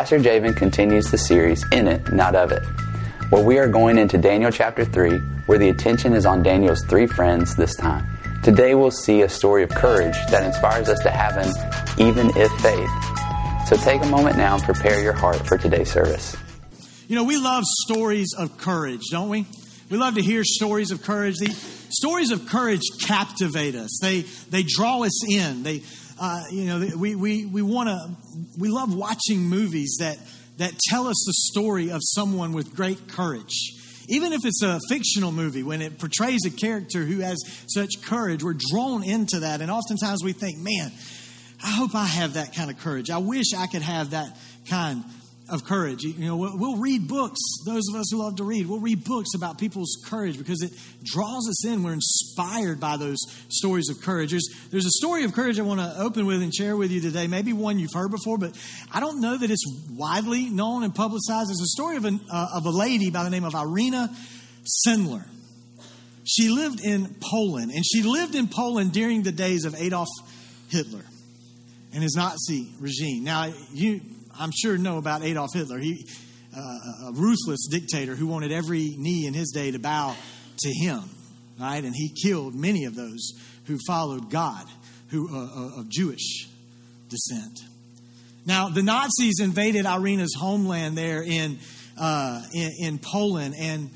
Pastor Javen continues the series In It, Not Of It, where we are going into Daniel chapter 3, where the attention is on Daniel's three friends this time. Today we'll see a story of courage that inspires us to have an even if faith. So take a moment now and prepare your heart for today's service. You know, we love stories of courage, don't we? We love to hear stories of courage. The stories of courage captivate us. They they draw us in. They uh, you know, we, we, we want to, we love watching movies that, that tell us the story of someone with great courage. Even if it's a fictional movie, when it portrays a character who has such courage, we're drawn into that. And oftentimes we think, man, I hope I have that kind of courage. I wish I could have that kind of courage. You know, we'll read books, those of us who love to read, we'll read books about people's courage because it draws us in. We're inspired by those stories of courage. There's, there's a story of courage I want to open with and share with you today, maybe one you've heard before, but I don't know that it's widely known and publicized. It's a story of, an, uh, of a lady by the name of Irena Sendler. She lived in Poland, and she lived in Poland during the days of Adolf Hitler and his Nazi regime. Now, you I'm sure know about Adolf Hitler. He, uh, a ruthless dictator who wanted every knee in his day to bow to him, right? And he killed many of those who followed God, who uh, uh, of Jewish descent. Now, the Nazis invaded Irena's homeland there in, uh, in, in Poland, and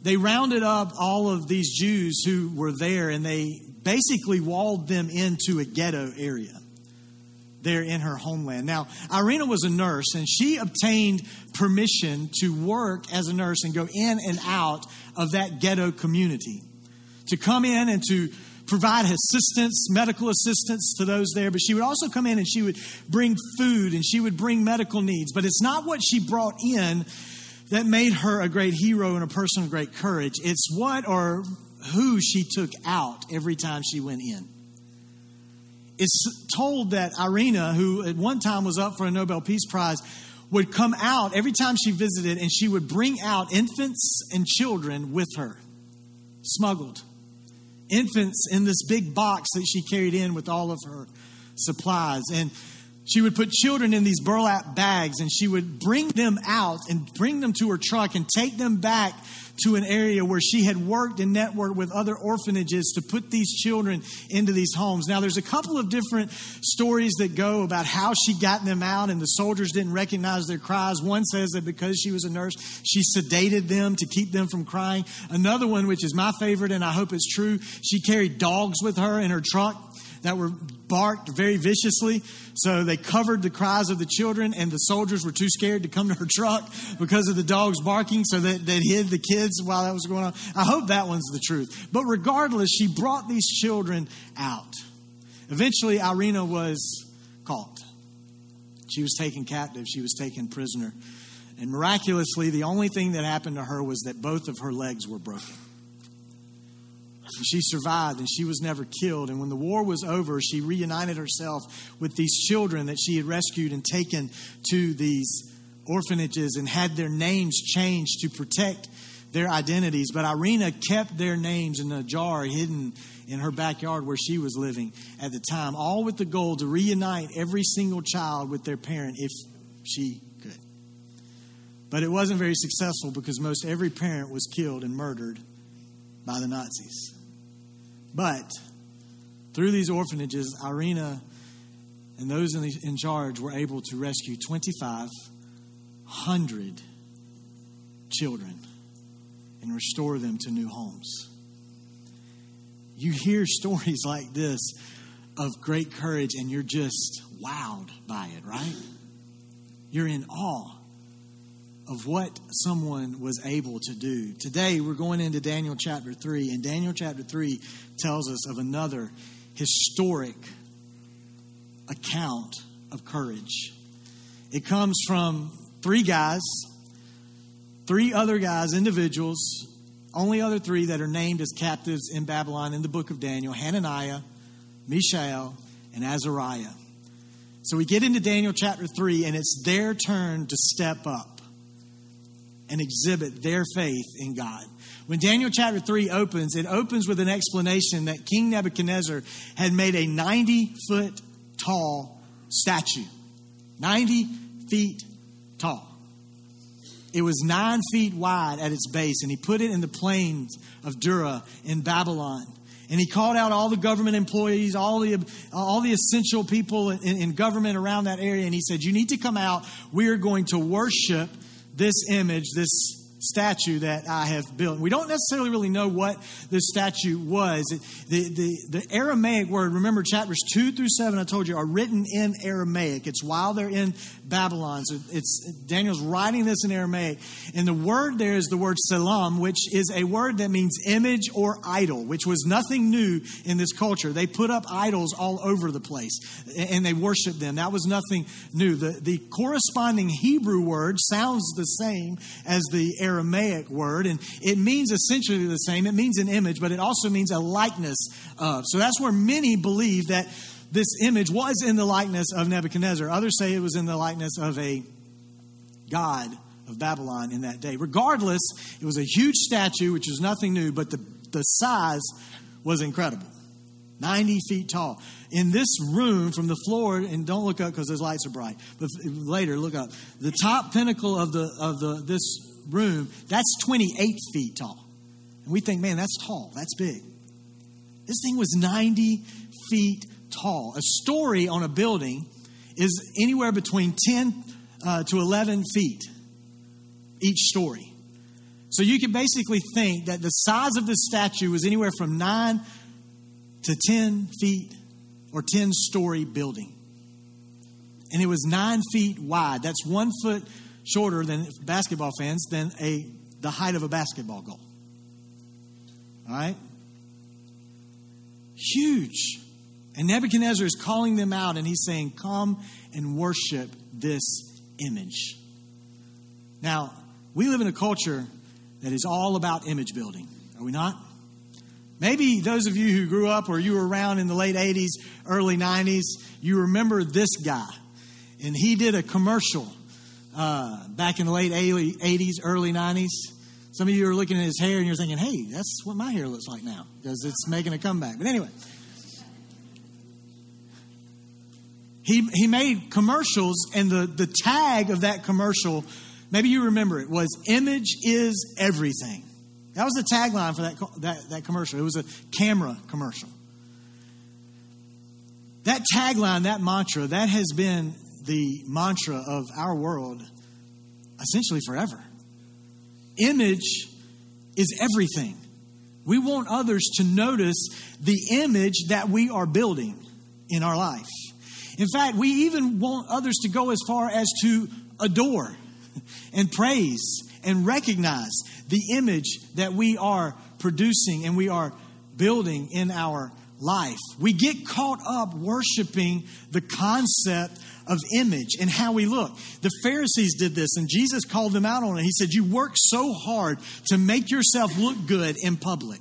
they rounded up all of these Jews who were there, and they basically walled them into a ghetto area there in her homeland. Now, Irena was a nurse, and she obtained permission to work as a nurse and go in and out of that ghetto community, to come in and to provide assistance, medical assistance to those there. But she would also come in and she would bring food and she would bring medical needs. But it's not what she brought in that made her a great hero and a person of great courage. It's what or who she took out every time she went in it's told that Irena, who at one time was up for a Nobel Peace Prize, would come out every time she visited and she would bring out infants and children with her, smuggled. Infants in this big box that she carried in with all of her supplies. And she would put children in these burlap bags and she would bring them out and bring them to her truck and take them back to an area where she had worked and networked with other orphanages to put these children into these homes. Now, there's a couple of different stories that go about how she got them out, and the soldiers didn't recognize their cries. One says that because she was a nurse, she sedated them to keep them from crying. Another one, which is my favorite, and I hope it's true, she carried dogs with her in her truck that were barked very viciously. So they covered the cries of the children, and the soldiers were too scared to come to her truck because of the dogs barking, so they hid the kids while that was going on. I hope that one's the truth. But regardless, she brought these children out. Eventually, Irena was caught. She was taken captive, she was taken prisoner. And miraculously, the only thing that happened to her was that both of her legs were broken. She survived and she was never killed. And when the war was over, she reunited herself with these children that she had rescued and taken to these orphanages and had their names changed to protect their identities. But Irena kept their names in a jar hidden in her backyard where she was living at the time, all with the goal to reunite every single child with their parent if she could. But it wasn't very successful because most every parent was killed and murdered by the Nazis. But through these orphanages, Irena and those in, the, in charge were able to rescue 2,500 children and restore them to new homes. You hear stories like this of great courage, and you're just wowed by it, right? You're in awe of what someone was able to do. Today, we're going into Daniel chapter 3, and Daniel chapter 3 tells us of another historic account of courage. It comes from three guys, three other guys, individuals, only other three that are named as captives in Babylon in the book of Daniel Hananiah, Mishael, and Azariah. So we get into Daniel chapter 3, and it's their turn to step up and exhibit their faith in God. When Daniel chapter 3 opens, it opens with an explanation that King Nebuchadnezzar had made a 90 foot tall statue. 90 feet tall. It was nine feet wide at its base, and he put it in the plains of Dura in Babylon. And he called out all the government employees, all the, all the essential people in, in government around that area, and he said, You need to come out. We are going to worship this image, this statue that I have built. We don't necessarily really know what this statue was. The, the, the Aramaic word, remember chapters 2 through 7, I told you, are written in Aramaic. It's while they're in Babylon. So it's Daniel's writing this in Aramaic. And the word there is the word salam, which is a word that means image or idol, which was nothing new in this culture. They put up idols all over the place and they worshiped them. That was nothing new. The, the corresponding Hebrew word sounds the same as the Aramaic word, and it means essentially the same. It means an image, but it also means a likeness of. So that's where many believe that this image was in the likeness of Nebuchadnezzar. Others say it was in the likeness of a god of Babylon in that day. Regardless, it was a huge statue, which is nothing new, but the, the size was incredible 90 feet tall. In this room, from the floor, and don't look up because those lights are bright, but later, look up. The top pinnacle of, the, of the, this room, that's 28 feet tall. And we think, man, that's tall, that's big. This thing was 90 feet tall. A story on a building is anywhere between 10 uh, to 11 feet each story. So you can basically think that the size of this statue was anywhere from 9 to 10 feet or 10 story building. And it was 9 feet wide. That's one foot shorter than basketball fans than a the height of a basketball goal. All right? Huge. And Nebuchadnezzar is calling them out and he's saying, Come and worship this image. Now, we live in a culture that is all about image building, are we not? Maybe those of you who grew up or you were around in the late 80s, early 90s, you remember this guy. And he did a commercial uh, back in the late 80s, early 90s. Some of you are looking at his hair and you're thinking, hey, that's what my hair looks like now because it's making a comeback. But anyway, he, he made commercials, and the, the tag of that commercial, maybe you remember it, was Image is Everything. That was the tagline for that, that, that commercial. It was a camera commercial. That tagline, that mantra, that has been the mantra of our world essentially forever. Image is everything. We want others to notice the image that we are building in our life. In fact, we even want others to go as far as to adore and praise and recognize the image that we are producing and we are building in our life. We get caught up worshiping the concept of image and how we look. The Pharisees did this and Jesus called them out on it. He said, You work so hard to make yourself look good in public.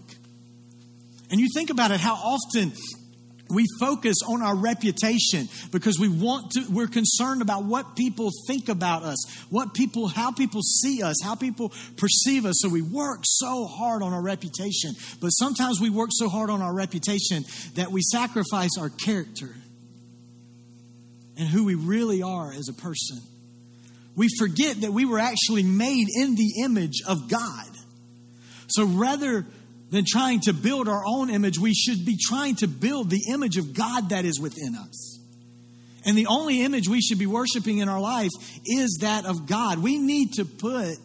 And you think about it, how often we focus on our reputation because we want to we're concerned about what people think about us what people how people see us how people perceive us so we work so hard on our reputation but sometimes we work so hard on our reputation that we sacrifice our character and who we really are as a person we forget that we were actually made in the image of god so rather than trying to build our own image, we should be trying to build the image of God that is within us. And the only image we should be worshiping in our life is that of God. We need to put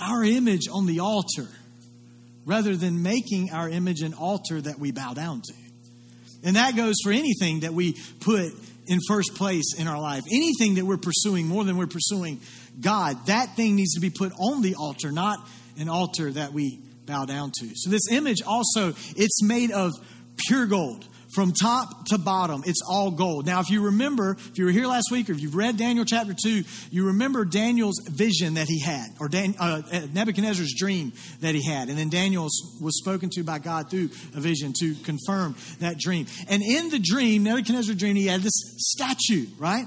our image on the altar rather than making our image an altar that we bow down to. And that goes for anything that we put in first place in our life. Anything that we're pursuing more than we're pursuing God, that thing needs to be put on the altar, not an altar that we bow down to. So this image also, it's made of pure gold. From top to bottom, it's all gold. Now, if you remember, if you were here last week or if you've read Daniel chapter 2, you remember Daniel's vision that he had, or Dan, uh, Nebuchadnezzar's dream that he had. And then Daniel was spoken to by God through a vision to confirm that dream. And in the dream, Nebuchadnezzar's dream, he had this statue, right?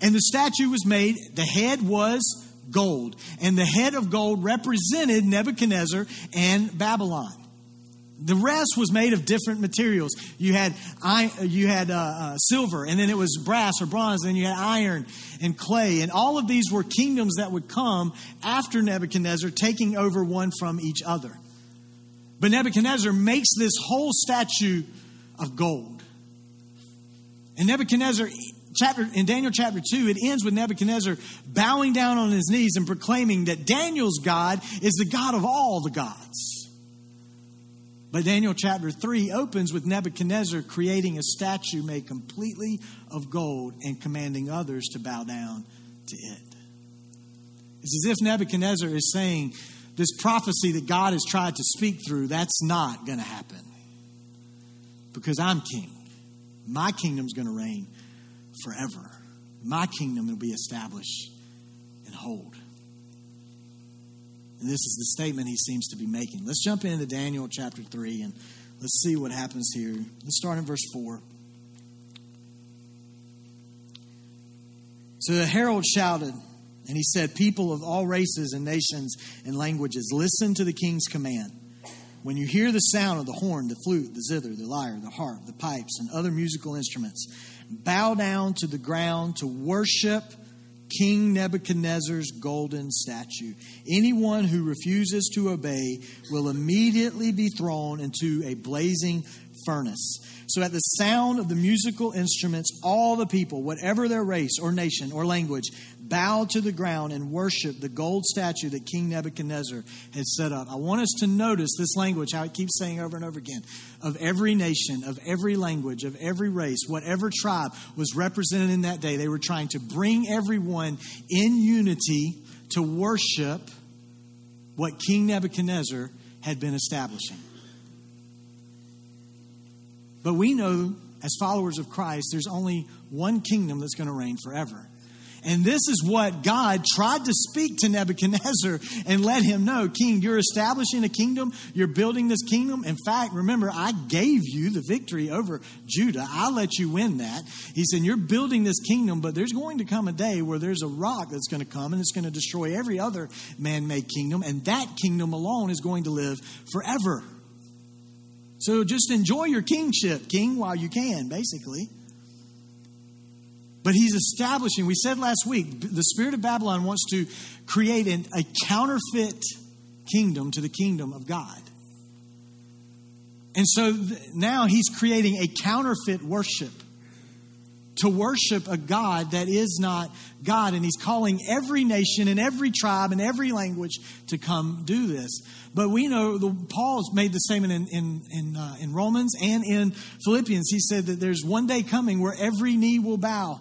And the statue was made, the head was gold. And the head of gold represented Nebuchadnezzar and Babylon. The rest was made of different materials. You had you had uh, uh, silver, and then it was brass or bronze, and then you had iron and clay, and all of these were kingdoms that would come after Nebuchadnezzar, taking over one from each other. But Nebuchadnezzar makes this whole statue of gold, and Nebuchadnezzar chapter in Daniel chapter 2 it ends with Nebuchadnezzar bowing down on his knees and proclaiming that Daniel's God is the God of all the gods. But Daniel chapter 3 opens with Nebuchadnezzar creating a statue made completely of gold and commanding others to bow down to it. It's as if Nebuchadnezzar is saying, This prophecy that God has tried to speak through, that's not going to happen. Because I'm king. My kingdom's going to reign forever. My kingdom will be established and hold. And this is the statement he seems to be making. Let's jump into Daniel chapter 3 and let's see what happens here. Let's start in verse 4. So the herald shouted, and he said, People of all races and nations and languages, listen to the king's command. When you hear the sound of the horn, the flute, the zither, the lyre, the harp, the pipes, and other musical instruments, bow down to the ground to worship King Nebuchadnezzar's golden statue. Anyone who refuses to obey will immediately be thrown into a blazing furnace. So, at the sound of the musical instruments, all the people, whatever their race or nation or language, bow to the ground and worship the gold statue that King Nebuchadnezzar had set up. I want us to notice this language, how it keeps saying over and over again, of every nation, of every language, of every race, whatever tribe was represented in that day. They were trying to bring everyone in unity to worship what King Nebuchadnezzar had been establishing. But we know, as followers of Christ, there's only one kingdom that's going to reign forever. And this is what God tried to speak to Nebuchadnezzar and let him know King, you're establishing a kingdom, you're building this kingdom. In fact, remember, I gave you the victory over Judah. I let you win that. He said, You're building this kingdom, but there's going to come a day where there's a rock that's going to come and it's going to destroy every other man made kingdom, and that kingdom alone is going to live forever. So just enjoy your kingship, king, while you can, basically. But he's establishing, we said last week, the spirit of Babylon wants to create an, a counterfeit kingdom to the kingdom of God. And so th- now he's creating a counterfeit worship to worship a God that is not God. And he's calling every nation and every tribe and every language to come do this. But we know the, Paul's made the statement in, in, in, uh, in Romans and in Philippians. He said that there's one day coming where every knee will bow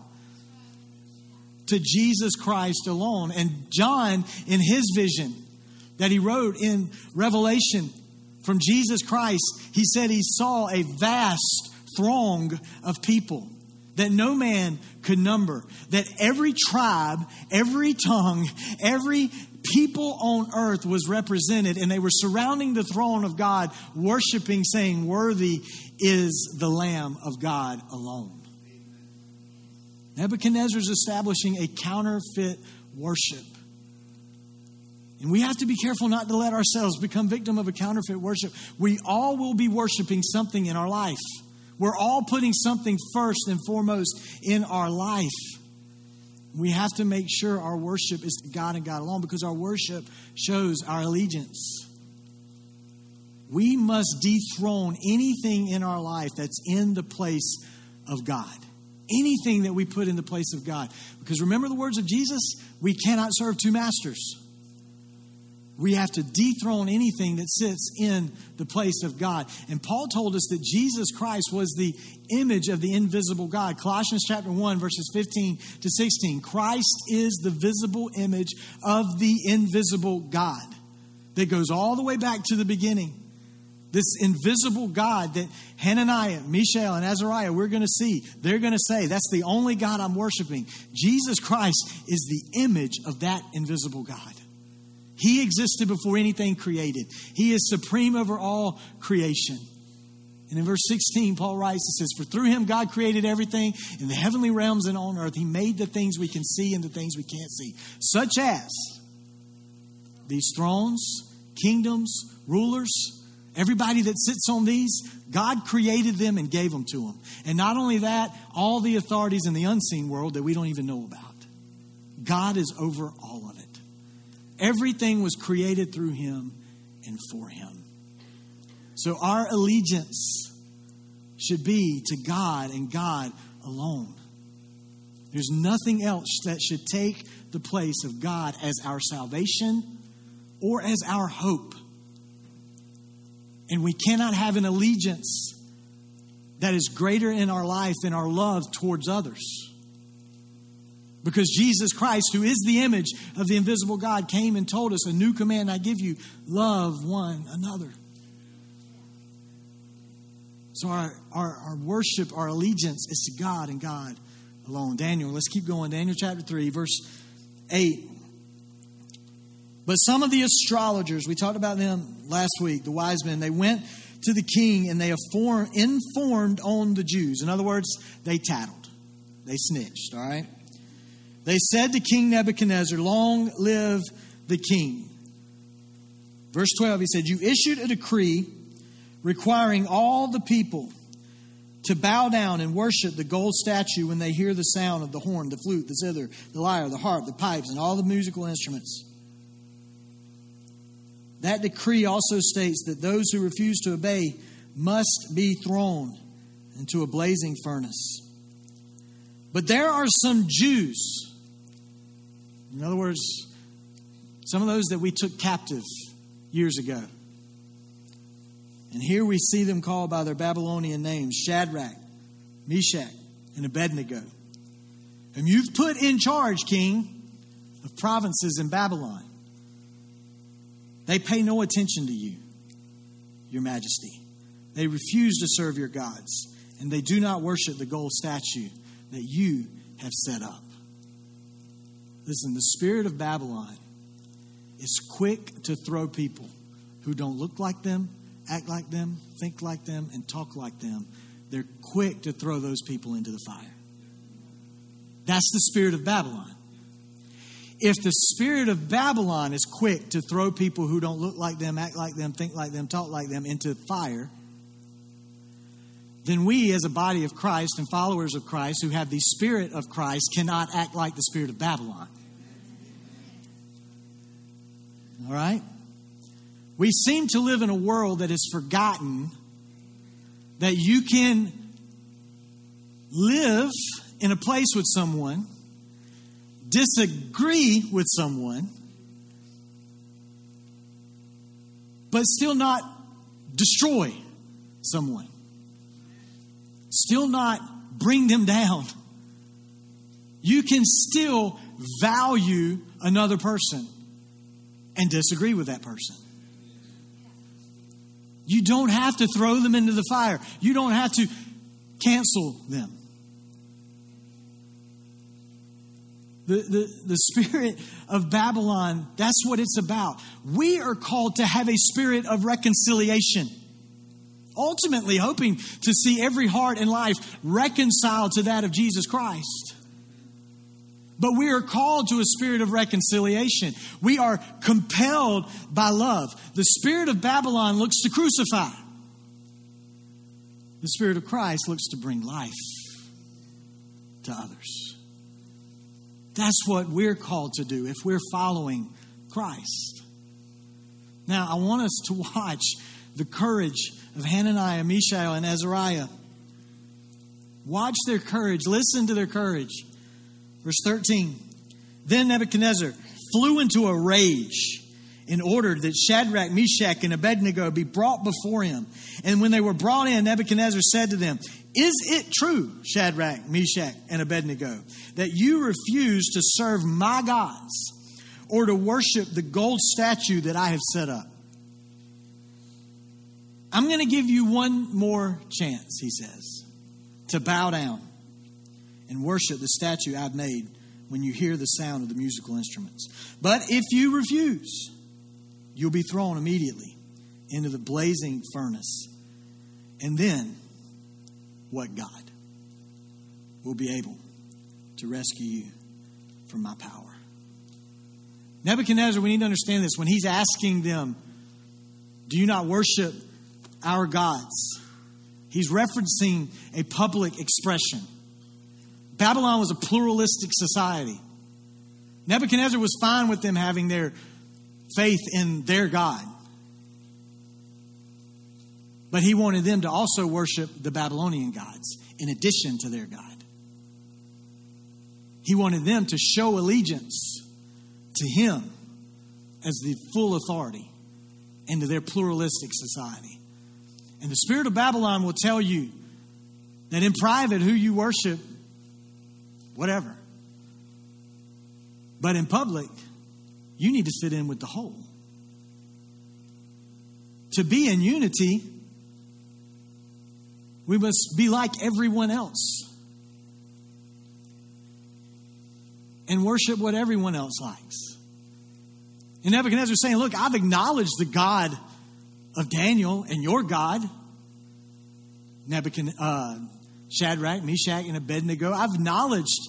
to Jesus Christ alone. And John, in his vision that he wrote in Revelation from Jesus Christ, he said he saw a vast throng of people that no man could number, that every tribe, every tongue, every people on earth was represented, and they were surrounding the throne of God, worshiping, saying, Worthy is the Lamb of God alone. Nebuchadnezzar is establishing a counterfeit worship. And we have to be careful not to let ourselves become victim of a counterfeit worship. We all will be worshiping something in our life. We're all putting something first and foremost in our life. We have to make sure our worship is to God and God alone because our worship shows our allegiance. We must dethrone anything in our life that's in the place of God anything that we put in the place of God. Because remember the words of Jesus? We cannot serve two masters. We have to dethrone anything that sits in the place of God. And Paul told us that Jesus Christ was the image of the invisible God. Colossians chapter 1, verses 15 to 16. Christ is the visible image of the invisible God that goes all the way back to the beginning. This invisible God that Hananiah, Mishael, and Azariah, we're going to see. They're going to say, That's the only God I'm worshiping. Jesus Christ is the image of that invisible God. He existed before anything created, He is supreme over all creation. And in verse 16, Paul writes, It says, For through him God created everything in the heavenly realms and on earth. He made the things we can see and the things we can't see, such as these thrones, kingdoms, rulers, Everybody that sits on these, God created them and gave them to them. And not only that, all the authorities in the unseen world that we don't even know about. God is over all of it. Everything was created through Him and for Him. So our allegiance should be to God and God alone. There's nothing else that should take the place of God as our salvation or as our hope. And we cannot have an allegiance that is greater in our life than our love towards others. Because Jesus Christ, who is the image of the invisible God, came and told us, A new command I give you love one another. So our, our, our worship, our allegiance is to God and God alone. Daniel, let's keep going. Daniel chapter 3, verse 8. But some of the astrologers, we talked about them last week, the wise men, they went to the king and they informed on the Jews. In other words, they tattled, they snitched, all right? They said to King Nebuchadnezzar, Long live the king. Verse 12, he said, You issued a decree requiring all the people to bow down and worship the gold statue when they hear the sound of the horn, the flute, the zither, the lyre, the harp, the pipes, and all the musical instruments. That decree also states that those who refuse to obey must be thrown into a blazing furnace. But there are some Jews, in other words, some of those that we took captive years ago and here we see them called by their Babylonian names Shadrach, Meshach, and Abednego, whom you've put in charge, king, of provinces in Babylon. They pay no attention to you, your majesty. They refuse to serve your gods, and they do not worship the gold statue that you have set up. Listen, the spirit of Babylon is quick to throw people who don't look like them act like them, think like them, and talk like them, they're quick to throw those people into the fire. That's the spirit of Babylon. If the spirit of Babylon is quick to throw people who don't look like them, act like them, think like them, talk like them into fire, then we, as a body of Christ and followers of Christ who have the spirit of Christ, cannot act like the spirit of Babylon. All right? We seem to live in a world that has forgotten that you can live in a place with someone, disagree with someone, but still not destroy someone, still not bring them down. You can still value another person and disagree with that person. You don't have to throw them into the fire. You don't have to cancel them. The, the, the spirit of Babylon, that's what it's about. We are called to have a spirit of reconciliation. Ultimately, hoping to see every heart and life reconciled to that of Jesus Christ. But we are called to a spirit of reconciliation. We are compelled by love. The spirit of Babylon looks to crucify, the spirit of Christ looks to bring life to others. That's what we're called to do if we're following Christ. Now, I want us to watch the courage of Hananiah, Mishael, and Azariah. Watch their courage, listen to their courage. Verse 13 Then Nebuchadnezzar flew into a rage and ordered that Shadrach, Meshach, and Abednego be brought before him. And when they were brought in, Nebuchadnezzar said to them, Is it true, Shadrach, Meshach, and Abednego, that you refuse to serve my gods or to worship the gold statue that I have set up? I'm going to give you one more chance, he says, to bow down and worship the statue I've made when you hear the sound of the musical instruments. But if you refuse, you'll be thrown immediately into the blazing furnace. And then, what God will be able to rescue you from my power? Nebuchadnezzar, we need to understand this. When he's asking them, Do you not worship our gods. He's referencing a public expression. Babylon was a pluralistic society. Nebuchadnezzar was fine with them having their faith in their God. But he wanted them to also worship the Babylonian gods in addition to their God. He wanted them to show allegiance to him as the full authority into their pluralistic society. And the spirit of Babylon will tell you that in private, who you worship, whatever. But in public, you need to fit in with the whole. To be in unity, we must be like everyone else and worship what everyone else likes. And Nebuchadnezzar saying, Look, I've acknowledged the God of Daniel and your God. Nebuchadnezzar, uh, Shadrach, Meshach, and Abednego. I've acknowledged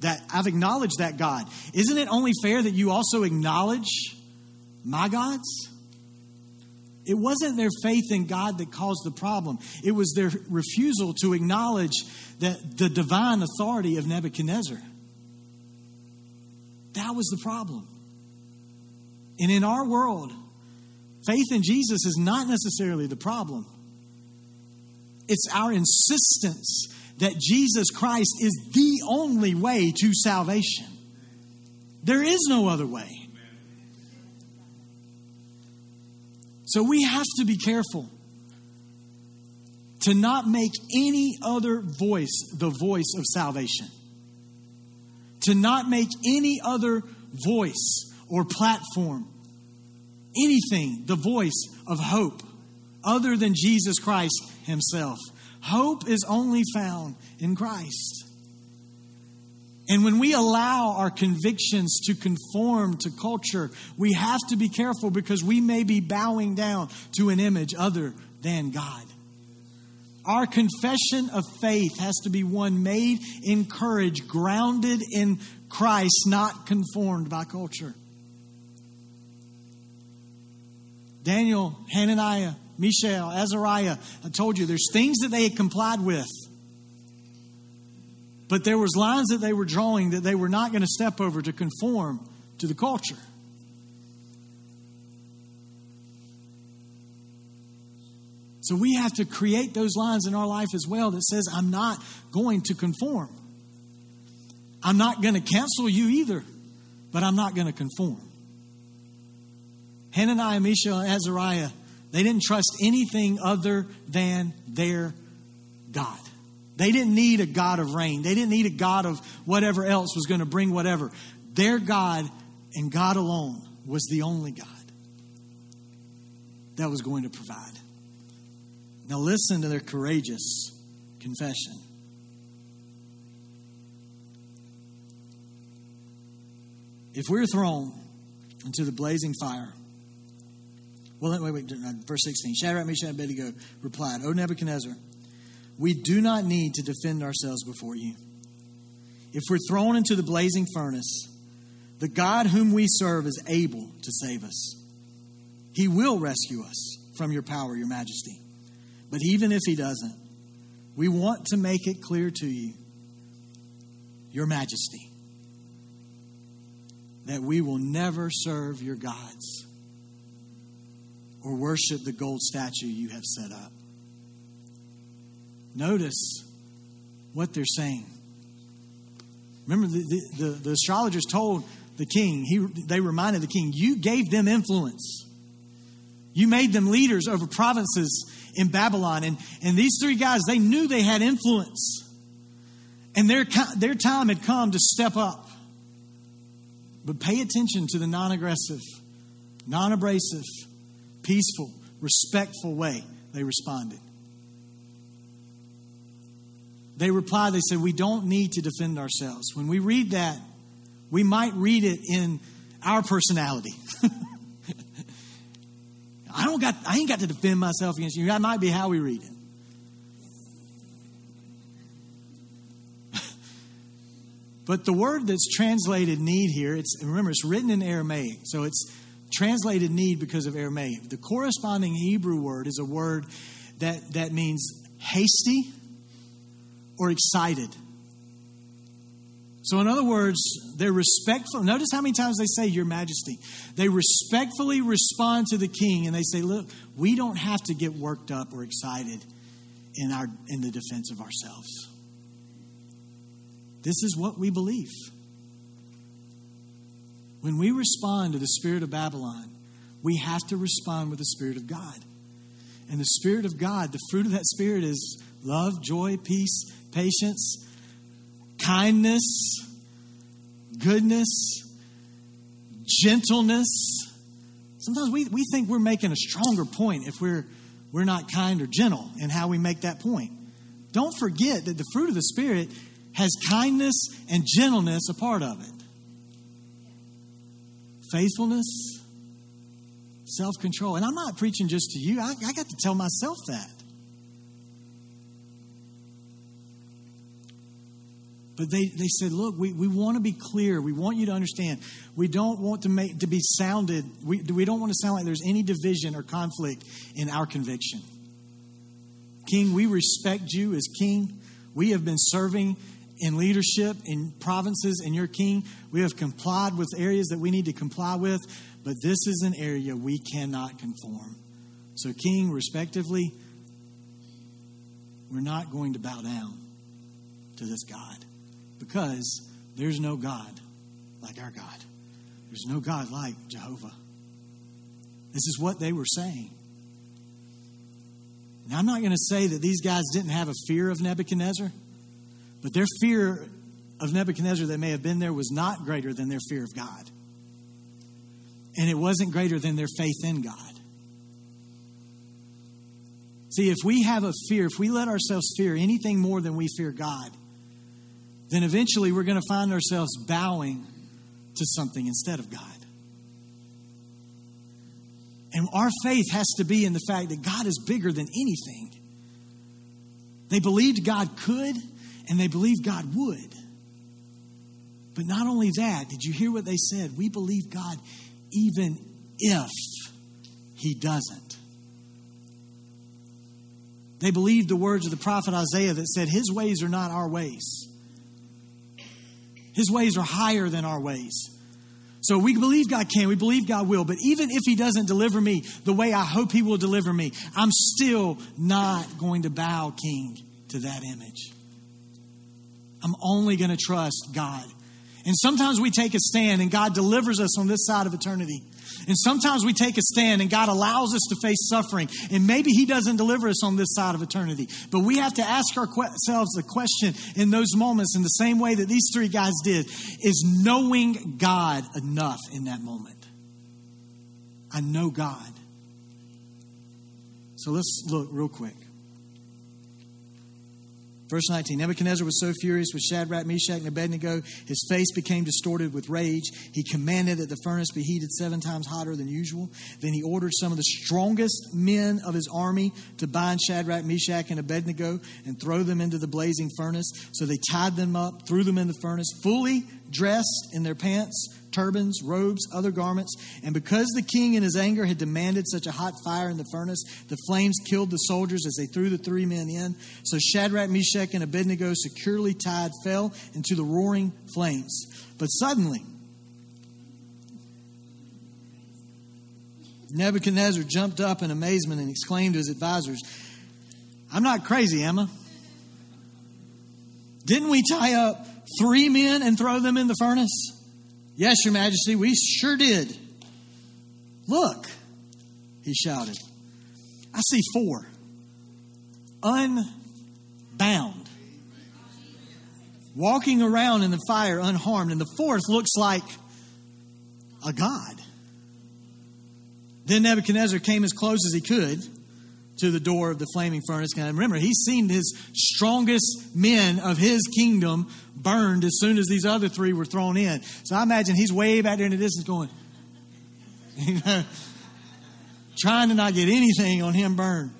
that. I've acknowledged that God. Isn't it only fair that you also acknowledge my gods? It wasn't their faith in God that caused the problem. It was their refusal to acknowledge that the divine authority of Nebuchadnezzar. That was the problem. And in our world, faith in Jesus is not necessarily the problem. It's our insistence that Jesus Christ is the only way to salvation. There is no other way. So we have to be careful to not make any other voice the voice of salvation. To not make any other voice or platform, anything, the voice of hope other than Jesus Christ Himself. Hope is only found in Christ. And when we allow our convictions to conform to culture, we have to be careful because we may be bowing down to an image other than God. Our confession of faith has to be one made in courage, grounded in Christ, not conformed by culture. Daniel, Hananiah, Mishael, Azariah, I told you there's things that they had complied with. But there was lines that they were drawing that they were not going to step over to conform to the culture. So we have to create those lines in our life as well that says, I'm not going to conform. I'm not going to cancel you either, but I'm not going to conform. Hananiah, Mishael, and Azariah, they didn't trust anything other than their God. They didn't need a God of rain. They didn't need a God of whatever else was going to bring whatever. Their God and God alone was the only God that was going to provide. Now, listen to their courageous confession. If we're thrown into the blazing fire, well, wait, wait, verse 16. Shadrach, Meshach, and Abednego replied, O Nebuchadnezzar, we do not need to defend ourselves before you. If we're thrown into the blazing furnace, the God whom we serve is able to save us. He will rescue us from your power, your majesty. But even if he doesn't, we want to make it clear to you, your majesty, that we will never serve your gods or worship the gold statue you have set up. Notice what they're saying. Remember, the, the, the, astrologers told the king, he, they reminded the king, you gave them influence. You made them leaders over provinces in Babylon. And, and these three guys, they knew they had influence. And their, their time had come to step up. But pay attention to the non aggressive, non abrasive, peaceful, respectful way they responded. They replied, they said, We don't need to defend ourselves. When we read that, we might read it in our personality. I don't got I ain't got to defend myself against you. That might be how we read it. but the word that's translated need here, it's remember it's written in Aramaic. So it's translated need because of Aramaic. The corresponding Hebrew word is a word that, that means hasty or excited. So, in other words, they're respectful. Notice how many times they say, Your Majesty. They respectfully respond to the king and they say, Look, we don't have to get worked up or excited in, our, in the defense of ourselves. This is what we believe. When we respond to the spirit of Babylon, we have to respond with the spirit of God. And the spirit of God, the fruit of that spirit is love, joy, peace, patience, kindness, goodness, gentleness. Sometimes we, we think we're making a stronger point if we're, we're not kind or gentle in how we make that point. Don't forget that the fruit of the Spirit has kindness and gentleness a part of it. Faithfulness, self control. And I'm not preaching just to you, I, I got to tell myself that. But they, they said, look, we, we want to be clear. We want you to understand. We don't want to make to be sounded, we, we don't want to sound like there's any division or conflict in our conviction. King, we respect you as king. We have been serving in leadership in provinces and your king. We have complied with areas that we need to comply with, but this is an area we cannot conform. So, King, respectively, we're not going to bow down to this God because there's no God like our God. There's no God like Jehovah. This is what they were saying. Now, I'm not going to say that these guys didn't have a fear of Nebuchadnezzar, but their fear of Nebuchadnezzar that may have been there was not greater than their fear of God. And it wasn't greater than their faith in God. See, if we have a fear, if we let ourselves fear anything more than we fear God, then eventually we're going to find ourselves bowing to something instead of God. And our faith has to be in the fact that God is bigger than anything. They believed God could, and they believed God would. But not only that, did you hear what they said? We believe God even if He doesn't. They believed the words of the prophet Isaiah that said, His ways are not our ways. His ways are higher than our ways. So we believe God can, we believe God will, but even if He doesn't deliver me the way I hope He will deliver me, I'm still not going to bow, King, to that image. I'm only going to trust God. And sometimes we take a stand and God delivers us on this side of eternity. And sometimes we take a stand and God allows us to face suffering. And maybe He doesn't deliver us on this side of eternity. But we have to ask ourselves the question in those moments, in the same way that these three guys did is knowing God enough in that moment? I know God. So let's look real quick. Verse 19 Nebuchadnezzar was so furious with Shadrach, Meshach, and Abednego, his face became distorted with rage. He commanded that the furnace be heated seven times hotter than usual. Then he ordered some of the strongest men of his army to bind Shadrach, Meshach, and Abednego and throw them into the blazing furnace. So they tied them up, threw them in the furnace, fully dressed in their pants turbans, robes, other garments. And because the king in his anger had demanded such a hot fire in the furnace, the flames killed the soldiers as they threw the three men in. So Shadrach, Meshach, and Abednego, securely tied, fell into the roaring flames. But suddenly, Nebuchadnezzar jumped up in amazement and exclaimed to his advisors, I'm not crazy, Emma. Didn't we tie up three men and throw them in the furnace? Yes, Your Majesty, we sure did. Look, he shouted. I see four. Unbound. Walking around in the fire unharmed. And the fourth looks like a god. Then Nebuchadnezzar came as close as he could to the door of the flaming furnace. And remember, he's seen his strongest men of his kingdom burned as soon as these other three were thrown in. So I imagine he's way back there in the distance going, trying to not get anything on him burned.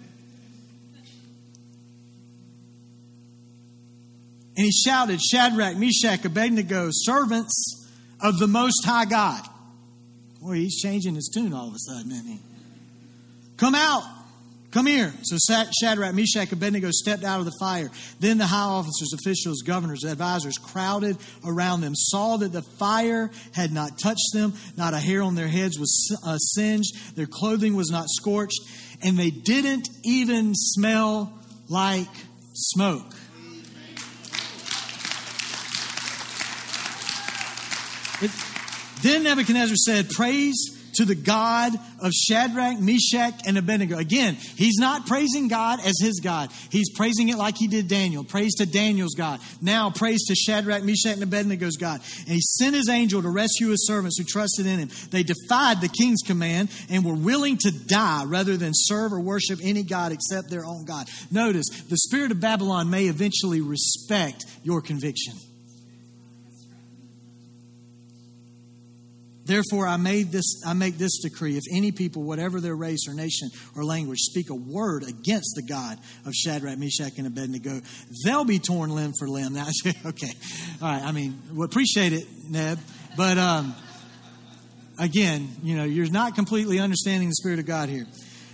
And he shouted, Shadrach, Meshach, Abednego, servants of the Most High God. Boy, he's changing his tune all of a sudden, isn't he? Come out Come here. So Shadrach, Meshach, Abednego stepped out of the fire. Then the high officers, officials, governors, advisors crowded around them, saw that the fire had not touched them, not a hair on their heads was uh, singed, their clothing was not scorched, and they didn't even smell like smoke. It, then Nebuchadnezzar said, Praise to the God of Shadrach, Meshach, and Abednego. Again, he's not praising God as his God. He's praising it like he did Daniel. Praise to Daniel's God. Now, praise to Shadrach, Meshach, and Abednego's God. And he sent his angel to rescue his servants who trusted in him. They defied the king's command and were willing to die rather than serve or worship any God except their own God. Notice, the spirit of Babylon may eventually respect your conviction. Therefore, I made this. I make this decree: If any people, whatever their race or nation or language, speak a word against the God of Shadrach, Meshach, and Abednego, they'll be torn limb for limb. Now, okay, all right. I mean, we appreciate it, Neb, but um, again, you know, you're not completely understanding the Spirit of God here.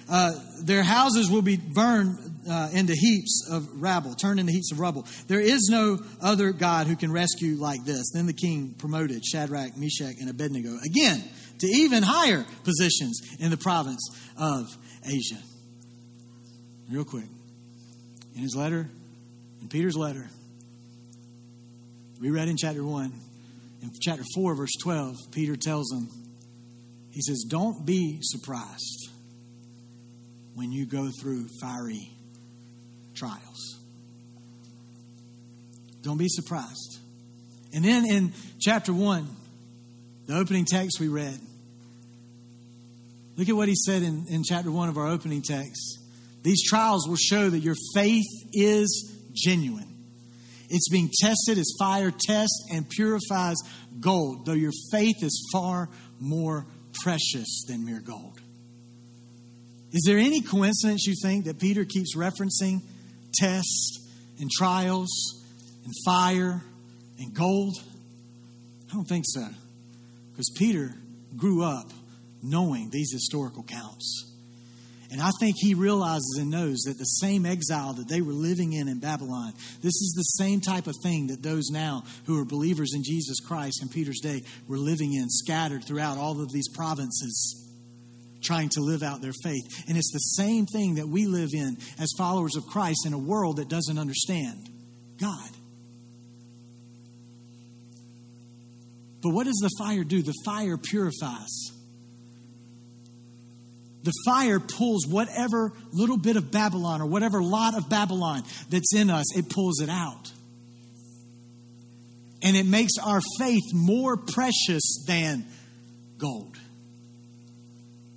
Uh, their houses will be burned uh, into heaps of rabble, turned into heaps of rubble. There is no other God who can rescue like this. Then the king promoted Shadrach, Meshach, and Abednego again to even higher positions in the province of Asia. Real quick. In his letter, in Peter's letter, we read in chapter 1, in chapter 4, verse 12, Peter tells them, he says, Don't be surprised when you go through fiery trials. Don't be surprised. And then in chapter 1, the opening text we read, look at what he said in, in chapter 1 of our opening text. These trials will show that your faith is genuine. It's being tested as fire tests and purifies gold, though your faith is far more precious than mere gold. Is there any coincidence you think that Peter keeps referencing tests and trials and fire and gold? I don't think so. Because Peter grew up knowing these historical counts. And I think he realizes and knows that the same exile that they were living in in Babylon, this is the same type of thing that those now who are believers in Jesus Christ in Peter's day were living in, scattered throughout all of these provinces trying to live out their faith. And it's the same thing that we live in as followers of Christ in a world that doesn't understand God. But what does the fire do? The fire purifies. The fire pulls whatever little bit of Babylon or whatever lot of Babylon that's in us, it pulls it out. And it makes our faith more precious than gold.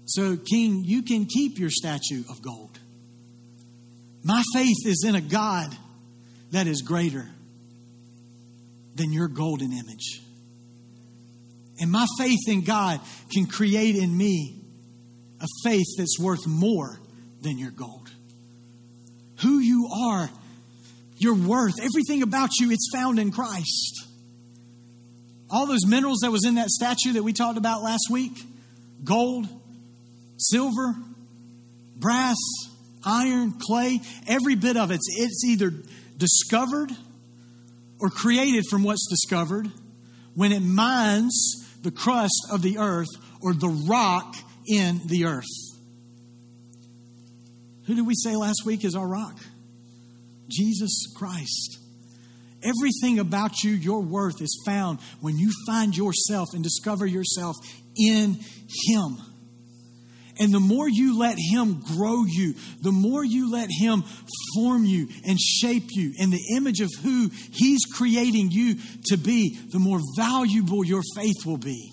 So, King, you can keep your statue of gold. My faith is in a God that is greater than your golden image. And my faith in God can create in me a faith that's worth more than your gold. Who you are, your worth, everything about you, it's found in Christ. All those minerals that was in that statue that we talked about last week gold, silver, brass, iron, clay, every bit of it, it's either discovered or created from what's discovered when it mines the crust of the earth or the rock in the earth. Who did we say last week is our rock? Jesus Christ. Everything about you, your worth, is found when you find yourself and discover yourself in Him. And the more you let Him grow you, the more you let Him form you and shape you in the image of who He's creating you to be, the more valuable your faith will be.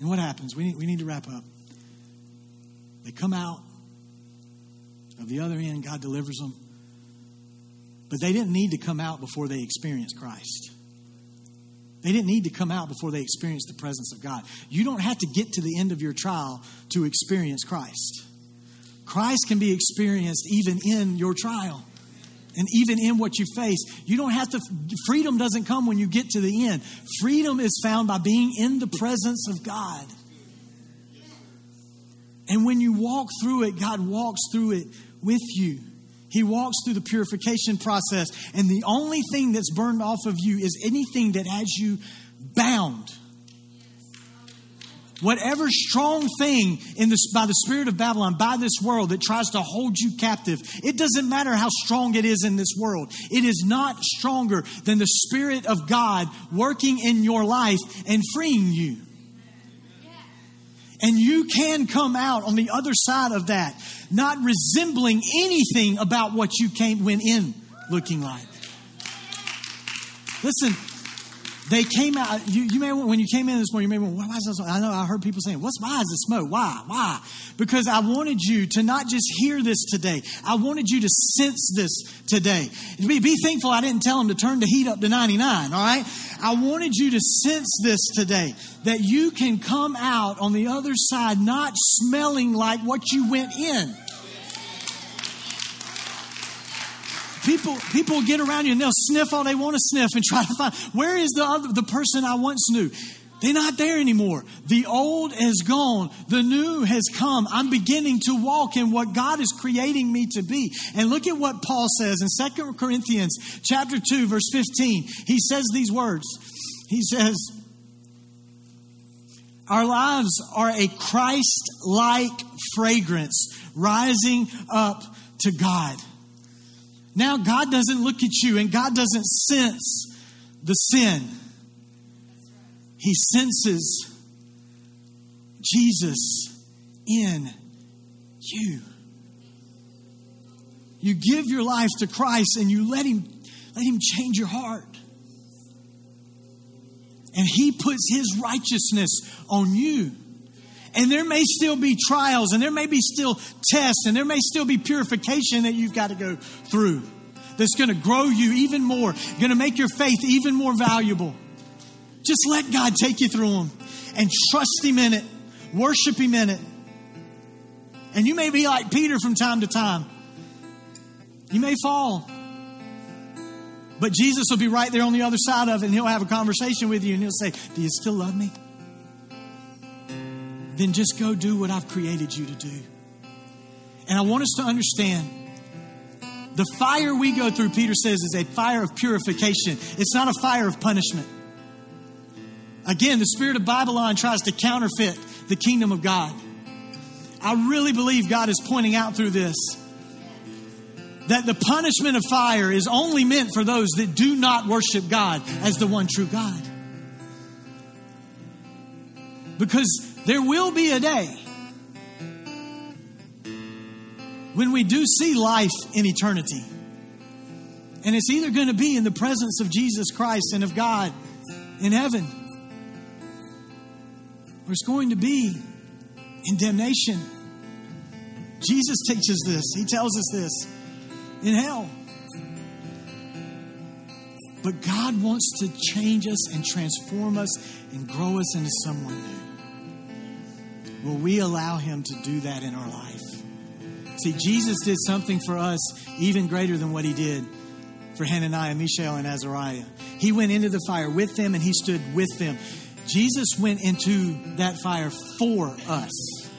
And what happens? We need, we need to wrap up. They come out of the other end, God delivers them. But they didn't need to come out before they experienced Christ. They didn't need to come out before they experienced the presence of God. You don't have to get to the end of your trial to experience Christ. Christ can be experienced even in your trial and even in what you face. You don't have to, freedom doesn't come when you get to the end. Freedom is found by being in the presence of God. And when you walk through it, God walks through it with you. He walks through the purification process, and the only thing that's burned off of you is anything that has you bound. Whatever strong thing in this, by the spirit of Babylon, by this world that tries to hold you captive, it doesn't matter how strong it is in this world. It is not stronger than the spirit of God working in your life and freeing you. And you can come out on the other side of that, not resembling anything about what you came went in looking like. Listen, they came out. You, you may when you came in this morning, you may why is this? I know I heard people saying, "What's why is the smoke? Why? Why?" Because I wanted you to not just hear this today. I wanted you to sense this today. Be, be thankful I didn't tell them to turn the heat up to ninety nine. All right. I wanted you to sense this today that you can come out on the other side not smelling like what you went in. People, people get around you and they'll sniff all they want to sniff and try to find where is the other, the person I once knew. They're not there anymore. The old has gone. The new has come. I'm beginning to walk in what God is creating me to be. And look at what Paul says in 2 Corinthians chapter 2 verse 15. He says these words. He says, our lives are a Christ like fragrance rising up to God. Now, God doesn't look at you and God doesn't sense the sin. He senses Jesus in you. You give your life to Christ and you let him let him change your heart. And he puts his righteousness on you. And there may still be trials, and there may be still tests, and there may still be purification that you've got to go through that's going to grow you even more, going to make your faith even more valuable. Just let God take you through them and trust Him in it, worship Him in it. And you may be like Peter from time to time. You may fall. But Jesus will be right there on the other side of it, and He'll have a conversation with you, and He'll say, Do you still love me? Then just go do what I've created you to do. And I want us to understand the fire we go through, Peter says, is a fire of purification. It's not a fire of punishment. Again, the spirit of Babylon tries to counterfeit the kingdom of God. I really believe God is pointing out through this that the punishment of fire is only meant for those that do not worship God as the one true God. Because there will be a day when we do see life in eternity. And it's either going to be in the presence of Jesus Christ and of God in heaven, or it's going to be in damnation. Jesus teaches this, He tells us this in hell. But God wants to change us and transform us and grow us into someone new. Will we allow Him to do that in our life? See, Jesus did something for us even greater than what He did for Hananiah, Mishael, and Azariah. He went into the fire with them and He stood with them. Jesus went into that fire for us.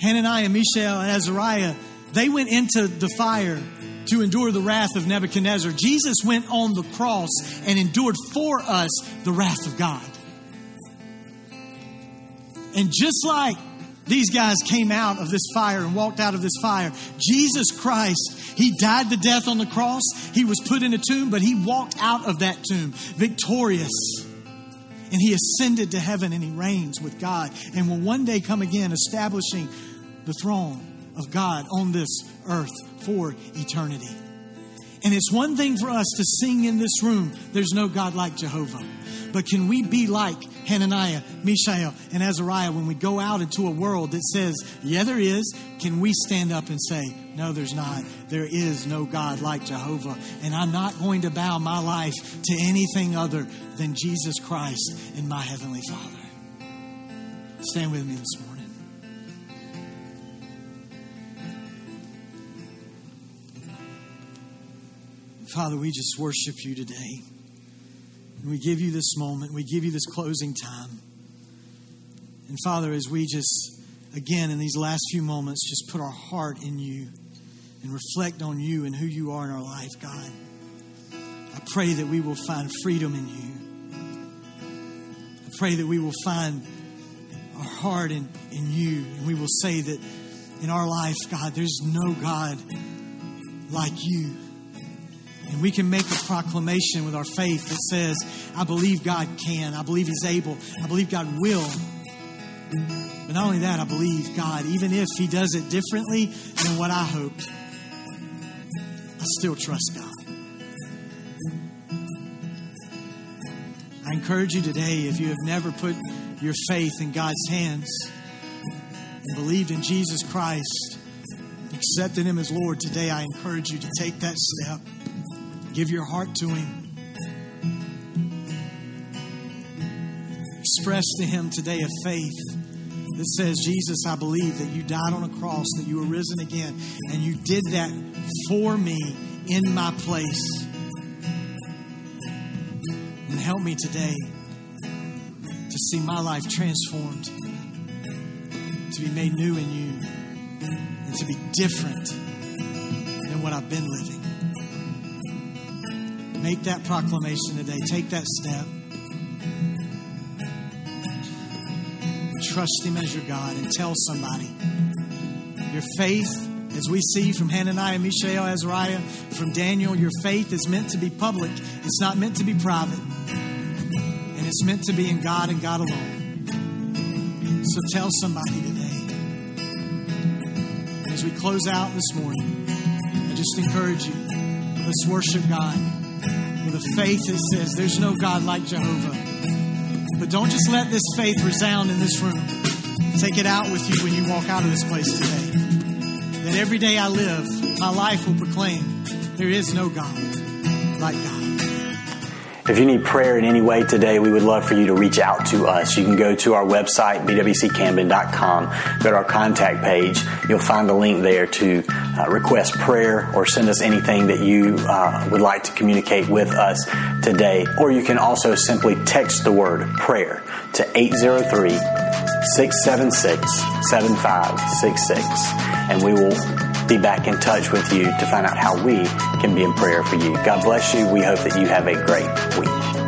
Hananiah, Mishael, and Azariah, they went into the fire to endure the wrath of Nebuchadnezzar. Jesus went on the cross and endured for us the wrath of God. And just like these guys came out of this fire and walked out of this fire. Jesus Christ, He died the death on the cross. He was put in a tomb, but He walked out of that tomb victorious. And He ascended to heaven and He reigns with God and will one day come again, establishing the throne of God on this earth for eternity. And it's one thing for us to sing in this room, there's no God like Jehovah. But can we be like Hananiah, Mishael, and Azariah when we go out into a world that says, yeah, there is? Can we stand up and say, no, there's not. There is no God like Jehovah. And I'm not going to bow my life to anything other than Jesus Christ and my Heavenly Father. Stand with me this morning. Father, we just worship you today. And we give you this moment. We give you this closing time. And Father, as we just, again, in these last few moments, just put our heart in you and reflect on you and who you are in our life, God, I pray that we will find freedom in you. I pray that we will find our heart in, in you and we will say that in our life, God, there's no God like you. And we can make a proclamation with our faith that says, I believe God can. I believe He's able. I believe God will. But not only that, I believe God, even if He does it differently than what I hoped, I still trust God. I encourage you today, if you have never put your faith in God's hands and believed in Jesus Christ, accepted Him as Lord, today I encourage you to take that step. Give your heart to Him. Express to Him today a faith that says, Jesus, I believe that you died on a cross, that you were risen again, and you did that for me in my place. And help me today to see my life transformed, to be made new in you, and to be different than what I've been living. Make that proclamation today. Take that step. Trust Him as your God and tell somebody. Your faith, as we see from Hananiah, Mishael, Azariah, from Daniel, your faith is meant to be public. It's not meant to be private. And it's meant to be in God and God alone. So tell somebody today. As we close out this morning, I just encourage you let's worship God faith that says there's no God like Jehovah. But don't just let this faith resound in this room. Take it out with you when you walk out of this place today. That every day I live, my life will proclaim there is no God like God. If you need prayer in any way today, we would love for you to reach out to us. You can go to our website, bwccamden.com, go to our contact page. You'll find the link there to uh, request prayer or send us anything that you uh, would like to communicate with us today. Or you can also simply text the word prayer to 803 676 7566 and we will be back in touch with you to find out how we can be in prayer for you. God bless you. We hope that you have a great week.